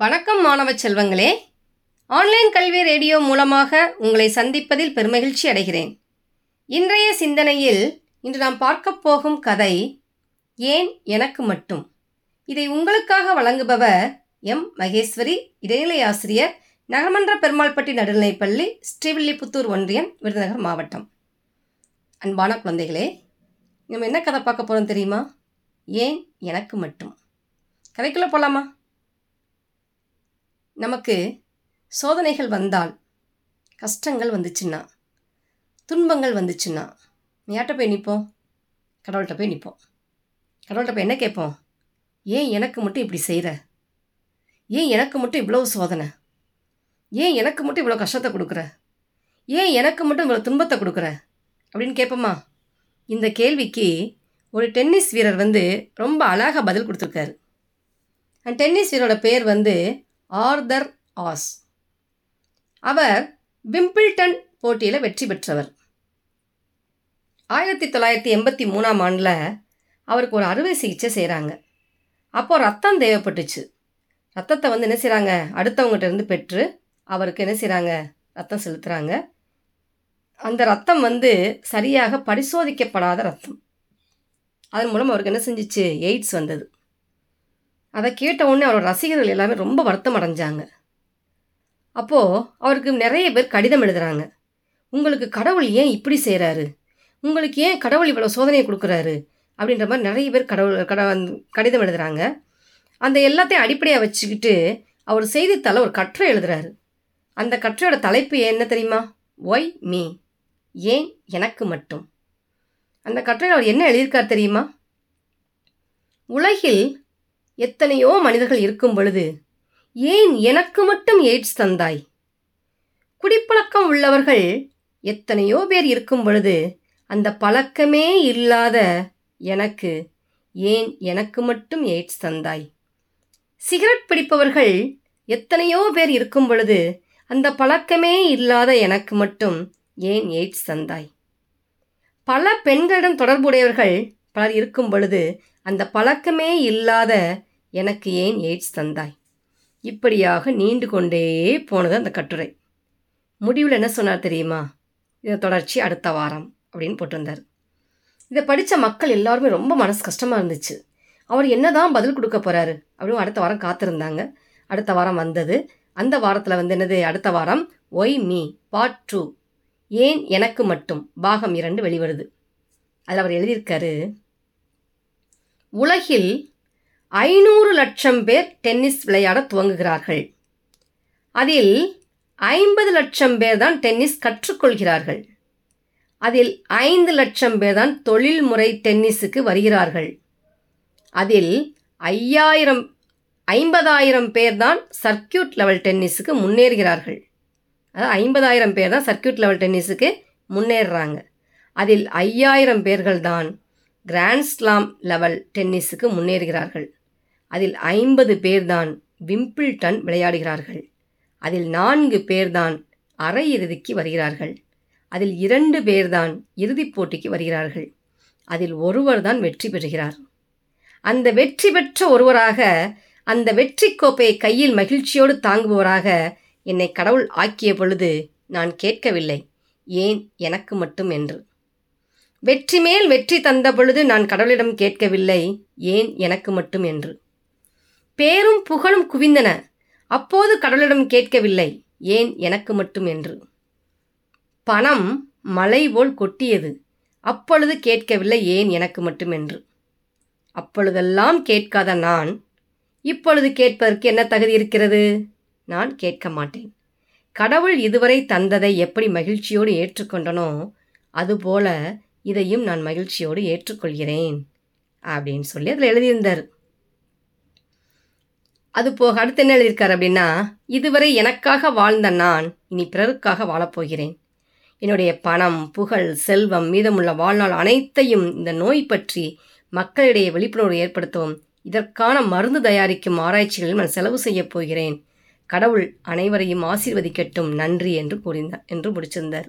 வணக்கம் மாணவ செல்வங்களே. ஆன்லைன் கல்வி ரேடியோ மூலமாக உங்களை சந்திப்பதில் பெருமகிழ்ச்சி அடைகிறேன். இன்றைய சிந்தனையில் இன்று நாம் பார்க்கப் போகும் கதை ஏன் எனக்கு மட்டும்? இதை உங்களுக்காக வழங்குபவர் எம். மகேஸ்வரி இடைநிலை ஆசிரியர் நகர்மன்ற பெருமாள்பட்டி நடுநிலைப்பள்ளி ஸ்ரீவில்லிபுத்தூர் ஒன்றியம் விருதுநகர் மாவட்டம். அன்பான குழந்தைகளே நம்ம என்ன கதை பார்க்க போகிறோம் தெரியுமா? ஏன் எனக்கு மட்டும்? கதைக்குள்ளே போகலாமா நமக்கு சோதனைகள் வந்தால் கஷ்டங்கள் வந்துச்சுன்னா துன்பங்கள் வந்துச்சுன்னா யார்கிட்ட போய் நிற்போம்? கடவுள்கிட்ட போய் நிற்போம். கடவுள்கிட்ட போய் என்ன கேட்போம்? ஏன் எனக்கு மட்டும் இப்படி செய்கிற ஏன் எனக்கு மட்டும் இவ்வளோ சோதனை? ஏன் எனக்கு மட்டும் இவ்வளோ கஷ்டத்தை கொடுக்குற? ஏன் எனக்கு மட்டும் இவ்வளோ துன்பத்தை கொடுக்குற? அப்படின்னு கேட்போமா? இந்த கேள்விக்கு ஒரு டென்னிஸ் வீரர் வந்து ரொம்ப அழகாக பதில் கொடுத்துருக்காரு. அந்த டென்னிஸ் வீரோட பேர் வந்து ஆர்தர் ஆஸ். அவர் விம்பிள்டன் போட்டியில் வெற்றி பெற்றவர். ஆயிரத்தி தொள்ளாயிரத்தி எண்பத்தி மூணாம் ஆண்டில் அவருக்கு ஒரு அறுவை சிகிச்சை செய்கிறாங்க அப்போது ரத்தம் தேவைப்பட்டுச்சு. ரத்தத்தை வந்து என்ன செய்கிறாங்க அடுத்தவங்ககிட்ட இருந்து பெற்று அவருக்கு என்ன செய்கிறாங்க ரத்தம் செலுத்துகிறாங்க அந்த ரத்தம் வந்து சரியாக பரிசோதிக்கப்படாத ரத்தம். அதன் மூலம் அவருக்கு என்ன செஞ்சிச்சு? எய்ட்ஸ் வந்தது. அதை கேட்ட உடனே அவரோட ரசிகர்கள் எல்லாமே ரொம்ப வருத்தம் அடைஞ்சாங்க. அப்போது அவருக்கு நிறைய பேர் கடிதம் எழுதுகிறாங்க உங்களுக்கு கடவுள் ஏன் இப்படி செய்கிறாரு உங்களுக்கு ஏன் கடவுள் இவ்வளோ சோதனையை கொடுக்குறாரு? அப்படின்ற மாதிரி நிறைய பேர் கடவுள் கட கடிதம் எழுதுகிறாங்க அந்த எல்லாத்தையும் அடிப்படையாக வச்சுக்கிட்டு அவர் செய்தித்தாள ஒரு கட்டுரை எழுதுகிறாரு அந்த கட்டுரையோட தலைப்பு என்ன தெரியுமா? ஒய் மீ ஏன் எனக்கு மட்டும்? அந்த கட்டுரையில் அவர் என்ன எழுதியிருக்கார் தெரியுமா? உலகில் எத்தனையோ மனிதர்கள் இருக்கும் பொழுது ஏன் எனக்கு மட்டும் எய்ட்ஸ் தந்தாய்? குடிப்பழக்கம் உள்ளவர்கள் எத்தனையோ பேர் இருக்கும் பொழுது அந்த பழக்கமே இல்லாத எனக்கு ஏன் எனக்கு மட்டும் எய்ட்ஸ் தந்தாய்? சிகரெட் பிடிப்பவர்கள் எத்தனையோ பேர் இருக்கும் பொழுது அந்த பழக்கமே இல்லாத எனக்கு மட்டும் ஏன் எய்ட்ஸ் தந்தாய்? பல பெண்களிடம் தொடர்புடையவர்கள் பலர் இருக்கும் பொழுது அந்த பழக்கமே இல்லாத எனக்கு ஏன் எய்ட்ஸ் தந்தாய்? இப்படியாக நீண்டு கொண்டே போனது அந்த கட்டுரை. முடிவில் என்ன சொன்னார் தெரியுமா? இதை தொடர்ச்சி அடுத்த வாரம் அப்படின்னு போட்டிருந்தார். இதை படித்த மக்கள் எல்லாருமே ரொம்ப மனசு கஷ்டமாக இருந்துச்சு. அவர் என்ன தான் பதில் கொடுக்க போகிறாரு அப்படின்னு அடுத்த வாரம் காத்திருந்தாங்க. அடுத்த வாரம் வந்தது. அந்த வாரத்தில் வந்து என்னது? அடுத்த வாரம் ஒய் மீ பார்ட் டூ ஏன் எனக்கு மட்டும்? பாகம் இரண்டு வெளிவருது. அதில் அவர் எழுதியிருக்காரு உலகில் ஐநூறு லட்சம் பேர் டென்னிஸ் விளையாட துவங்குகிறார்கள். அதில் ஐம்பது லட்சம் பேர் தான் டென்னிஸ் கற்றுக்கொள்கிறார்கள். அதில் ஐந்து லட்சம் பேர் தான் தொழில்முறை டென்னிஸுக்கு வருகிறார்கள். அதில் ஐயாயிரம் ஐம்பதாயிரம் பேர் தான் சர்க்கியூட் லெவல் டென்னிஸுக்கு முன்னேறுகிறார்கள். அதாவது ஐம்பதாயிரம் பேர் தான் சர்க்கியூட் லெவல் டென்னிஸுக்கு முன்னேறுறாங்க. அதில் ஐயாயிரம் பேர்கள் தான் கிராண்ட் ஸ்லாம் லெவல் டென்னிஸுக்கு முன்னேறுகிறார்கள். அதில் ஐம்பது பேர்தான் விம்பிள்டன் விளையாடுகிறார்கள். அதில் நான்கு பேர்தான் அரையிறுதிக்கு வருகிறார்கள். அதில் இரண்டு பேர்தான் இறுதிப் போட்டிக்கு வருகிறார்கள். அதில் ஒருவர் தான் வெற்றி பெறுகிறார். அந்த வெற்றி பெற்ற ஒருவராக அந்த வெற்றி கோப்பையை கையில் மகிழ்ச்சியோடு தாங்குபவராக என்னை கடவுள் ஆக்கிய பொழுது நான் கேட்கவில்லை. ஏன் எனக்கு மட்டும் என்று. வெற்றி மேல் வெற்றி தந்த பொழுது நான் கடவுளிடம் கேட்கவில்லை. ஏன் எனக்கு மட்டும் என்று. பேரும் புகழும் குவிந்தன. அப்போது கடவுளிடம் கேட்கவில்லை. ஏன் எனக்கு மட்டும் என்று. பணம் மலை போல் கொட்டியது. அப்பொழுது கேட்கவில்லை. ஏன் எனக்கு மட்டும் என்று. அப்பொழுதெல்லாம் கேட்காத நான் இப்பொழுது கேட்பதற்கு என்ன தகுதி இருக்கிறது? நான் கேட்க மாட்டேன். கடவுள் இதுவரை தந்ததை எப்படி மகிழ்ச்சியோடு ஏற்றுக்கொண்டனோ அதுபோல இதையும் நான் மகிழ்ச்சியோடு ஏற்றுக்கொள்கிறேன் அப்படின்னு சொல்லி அதில் எழுதியிருந்தார். அது போக அடுத்து என்ன எழுதியிருக்கார் அப்படின்னா இதுவரை எனக்காக வாழ்ந்த நான் இனி பிறருக்காக வாழப்போகிறேன். என்னுடைய பணம் புகழ் செல்வம் மீதமுள்ள வாழ்நாள் அனைத்தையும் இந்த நோய் பற்றி மக்களிடையே விழிப்புணர்வு ஏற்படுத்தவும் இதற்கான மருந்து தயாரிக்கும் ஆராய்ச்சிகளில் நான் செலவு செய்யப் போகிறேன். கடவுள் அனைவரையும் ஆசீர்வதிக்கட்டும் நன்றி என்று கூறினார் என்று முடிச்சிருந்தார்.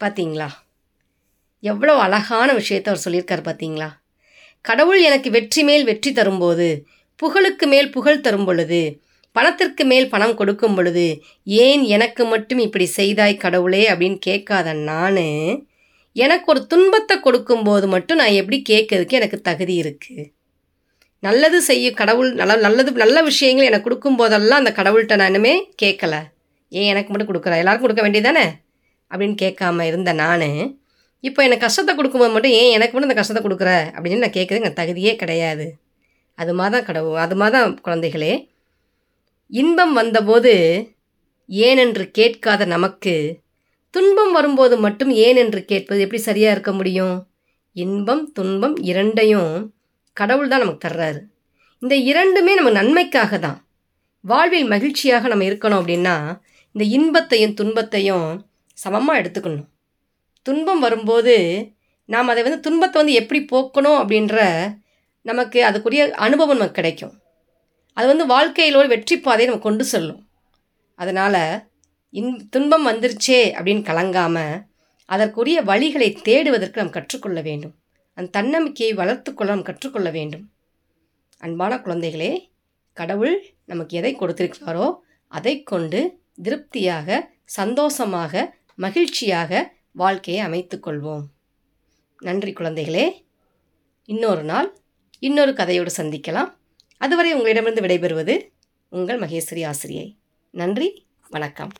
பார்த்தீங்களா எவ்வளோ அழகான விஷயத்தை அவர் சொல்லியிருக்கார் பார்த்தீங்களா கடவுள் எனக்கு வெற்றி மேல் வெற்றி தரும்போது புகழுக்கு மேல் புகழ் தரும் பொழுது பணத்திற்கு மேல் பணம் கொடுக்கும் பொழுது ஏன் எனக்கு மட்டும் இப்படி செய்தாய் கடவுளே அப்படின்னு கேட்காத நான் எனக்கு ஒரு துன்பத்தை கொடுக்கும்போது மட்டும் நான் எப்படி கேட்கறதுக்கு எனக்கு தகுதி இருக்குது நல்லது செய்ய கடவுள் நல்ல நல்லது நல்ல விஷயங்கள் எனக்கு கொடுக்கும் போதெல்லாம் அந்த கடவுள்கிட்ட நான் கேட்கல. ஏன் எனக்கு மட்டும் கொடுக்குற? எல்லாருக்கும் கொடுக்க வேண்டியதானே அப்படின்னு கேட்காம இருந்த நான் இப்போ எனக்கு கஷ்டத்தை கொடுக்கும்போது மட்டும் ஏன் எனக்கு மட்டும் இந்த கஷ்டத்தை கொடுக்குற? அப்படின்னு நான் கேட்குறது எனக்கு தகுதியே கிடையாது. அது மாதிரி தான் கடவுள் அது மாதிரி தான் குழந்தைகளே. இன்பம் வந்தபோது ஏனென்று கேட்காத நமக்கு துன்பம் வரும்போது மட்டும் ஏன் என்று கேட்பது எப்படி சரியாக இருக்க முடியும்? இன்பம் துன்பம் இரண்டையும் கடவுள் தான் நமக்கு தர்றாரு. இந்த இரண்டுமே நம்ம நன்மைக்காக தான் வாழ்வில் மகிழ்ச்சியாக நம்ம இருக்கணும் அப்படின்னா இந்த இன்பத்தையும் துன்பத்தையும் சமமாக எடுத்துக்கணும். துன்பம் வரும்போது நாம் அதை வந்து துன்பத்தை வந்து எப்படி போக்கணும் அப்படின்ற நமக்கு அதுக்குரிய அனுபவம் நமக்கு கிடைக்கும். அது வந்து வாழ்க்கையில் ஒரு வெற்றி பாதையை நம்ம கொண்டு செல்லும். அதனால் இன் துன்பம் வந்துருச்சே அப்படின்னு கலங்காமல் அதற்குரிய வழிகளை தேடுவதற்கு நாம் கற்றுக்கொள்ள வேண்டும். அந்த தன்னம்பிக்கையை வளர்த்துக்கொள்ள நாம் கற்றுக்கொள்ள வேண்டும். அன்பான குழந்தைகளே கடவுள் நமக்கு எதை கொடுத்திருக்கிறாரோ அதை கொண்டு திருப்தியாக சந்தோஷமாக மகிழ்ச்சியாக வாழ்க்கையை அமைத்துக்கொள்வோம் நன்றி குழந்தைகளே. இன்னொரு நாள் இன்னொரு கதையோடு சந்திக்கலாம். அதுவரை உங்களிடமிருந்து விடைபெறுவது உங்கள் மகேஸ்வரி ஆசிரியை. நன்றி வணக்கம்.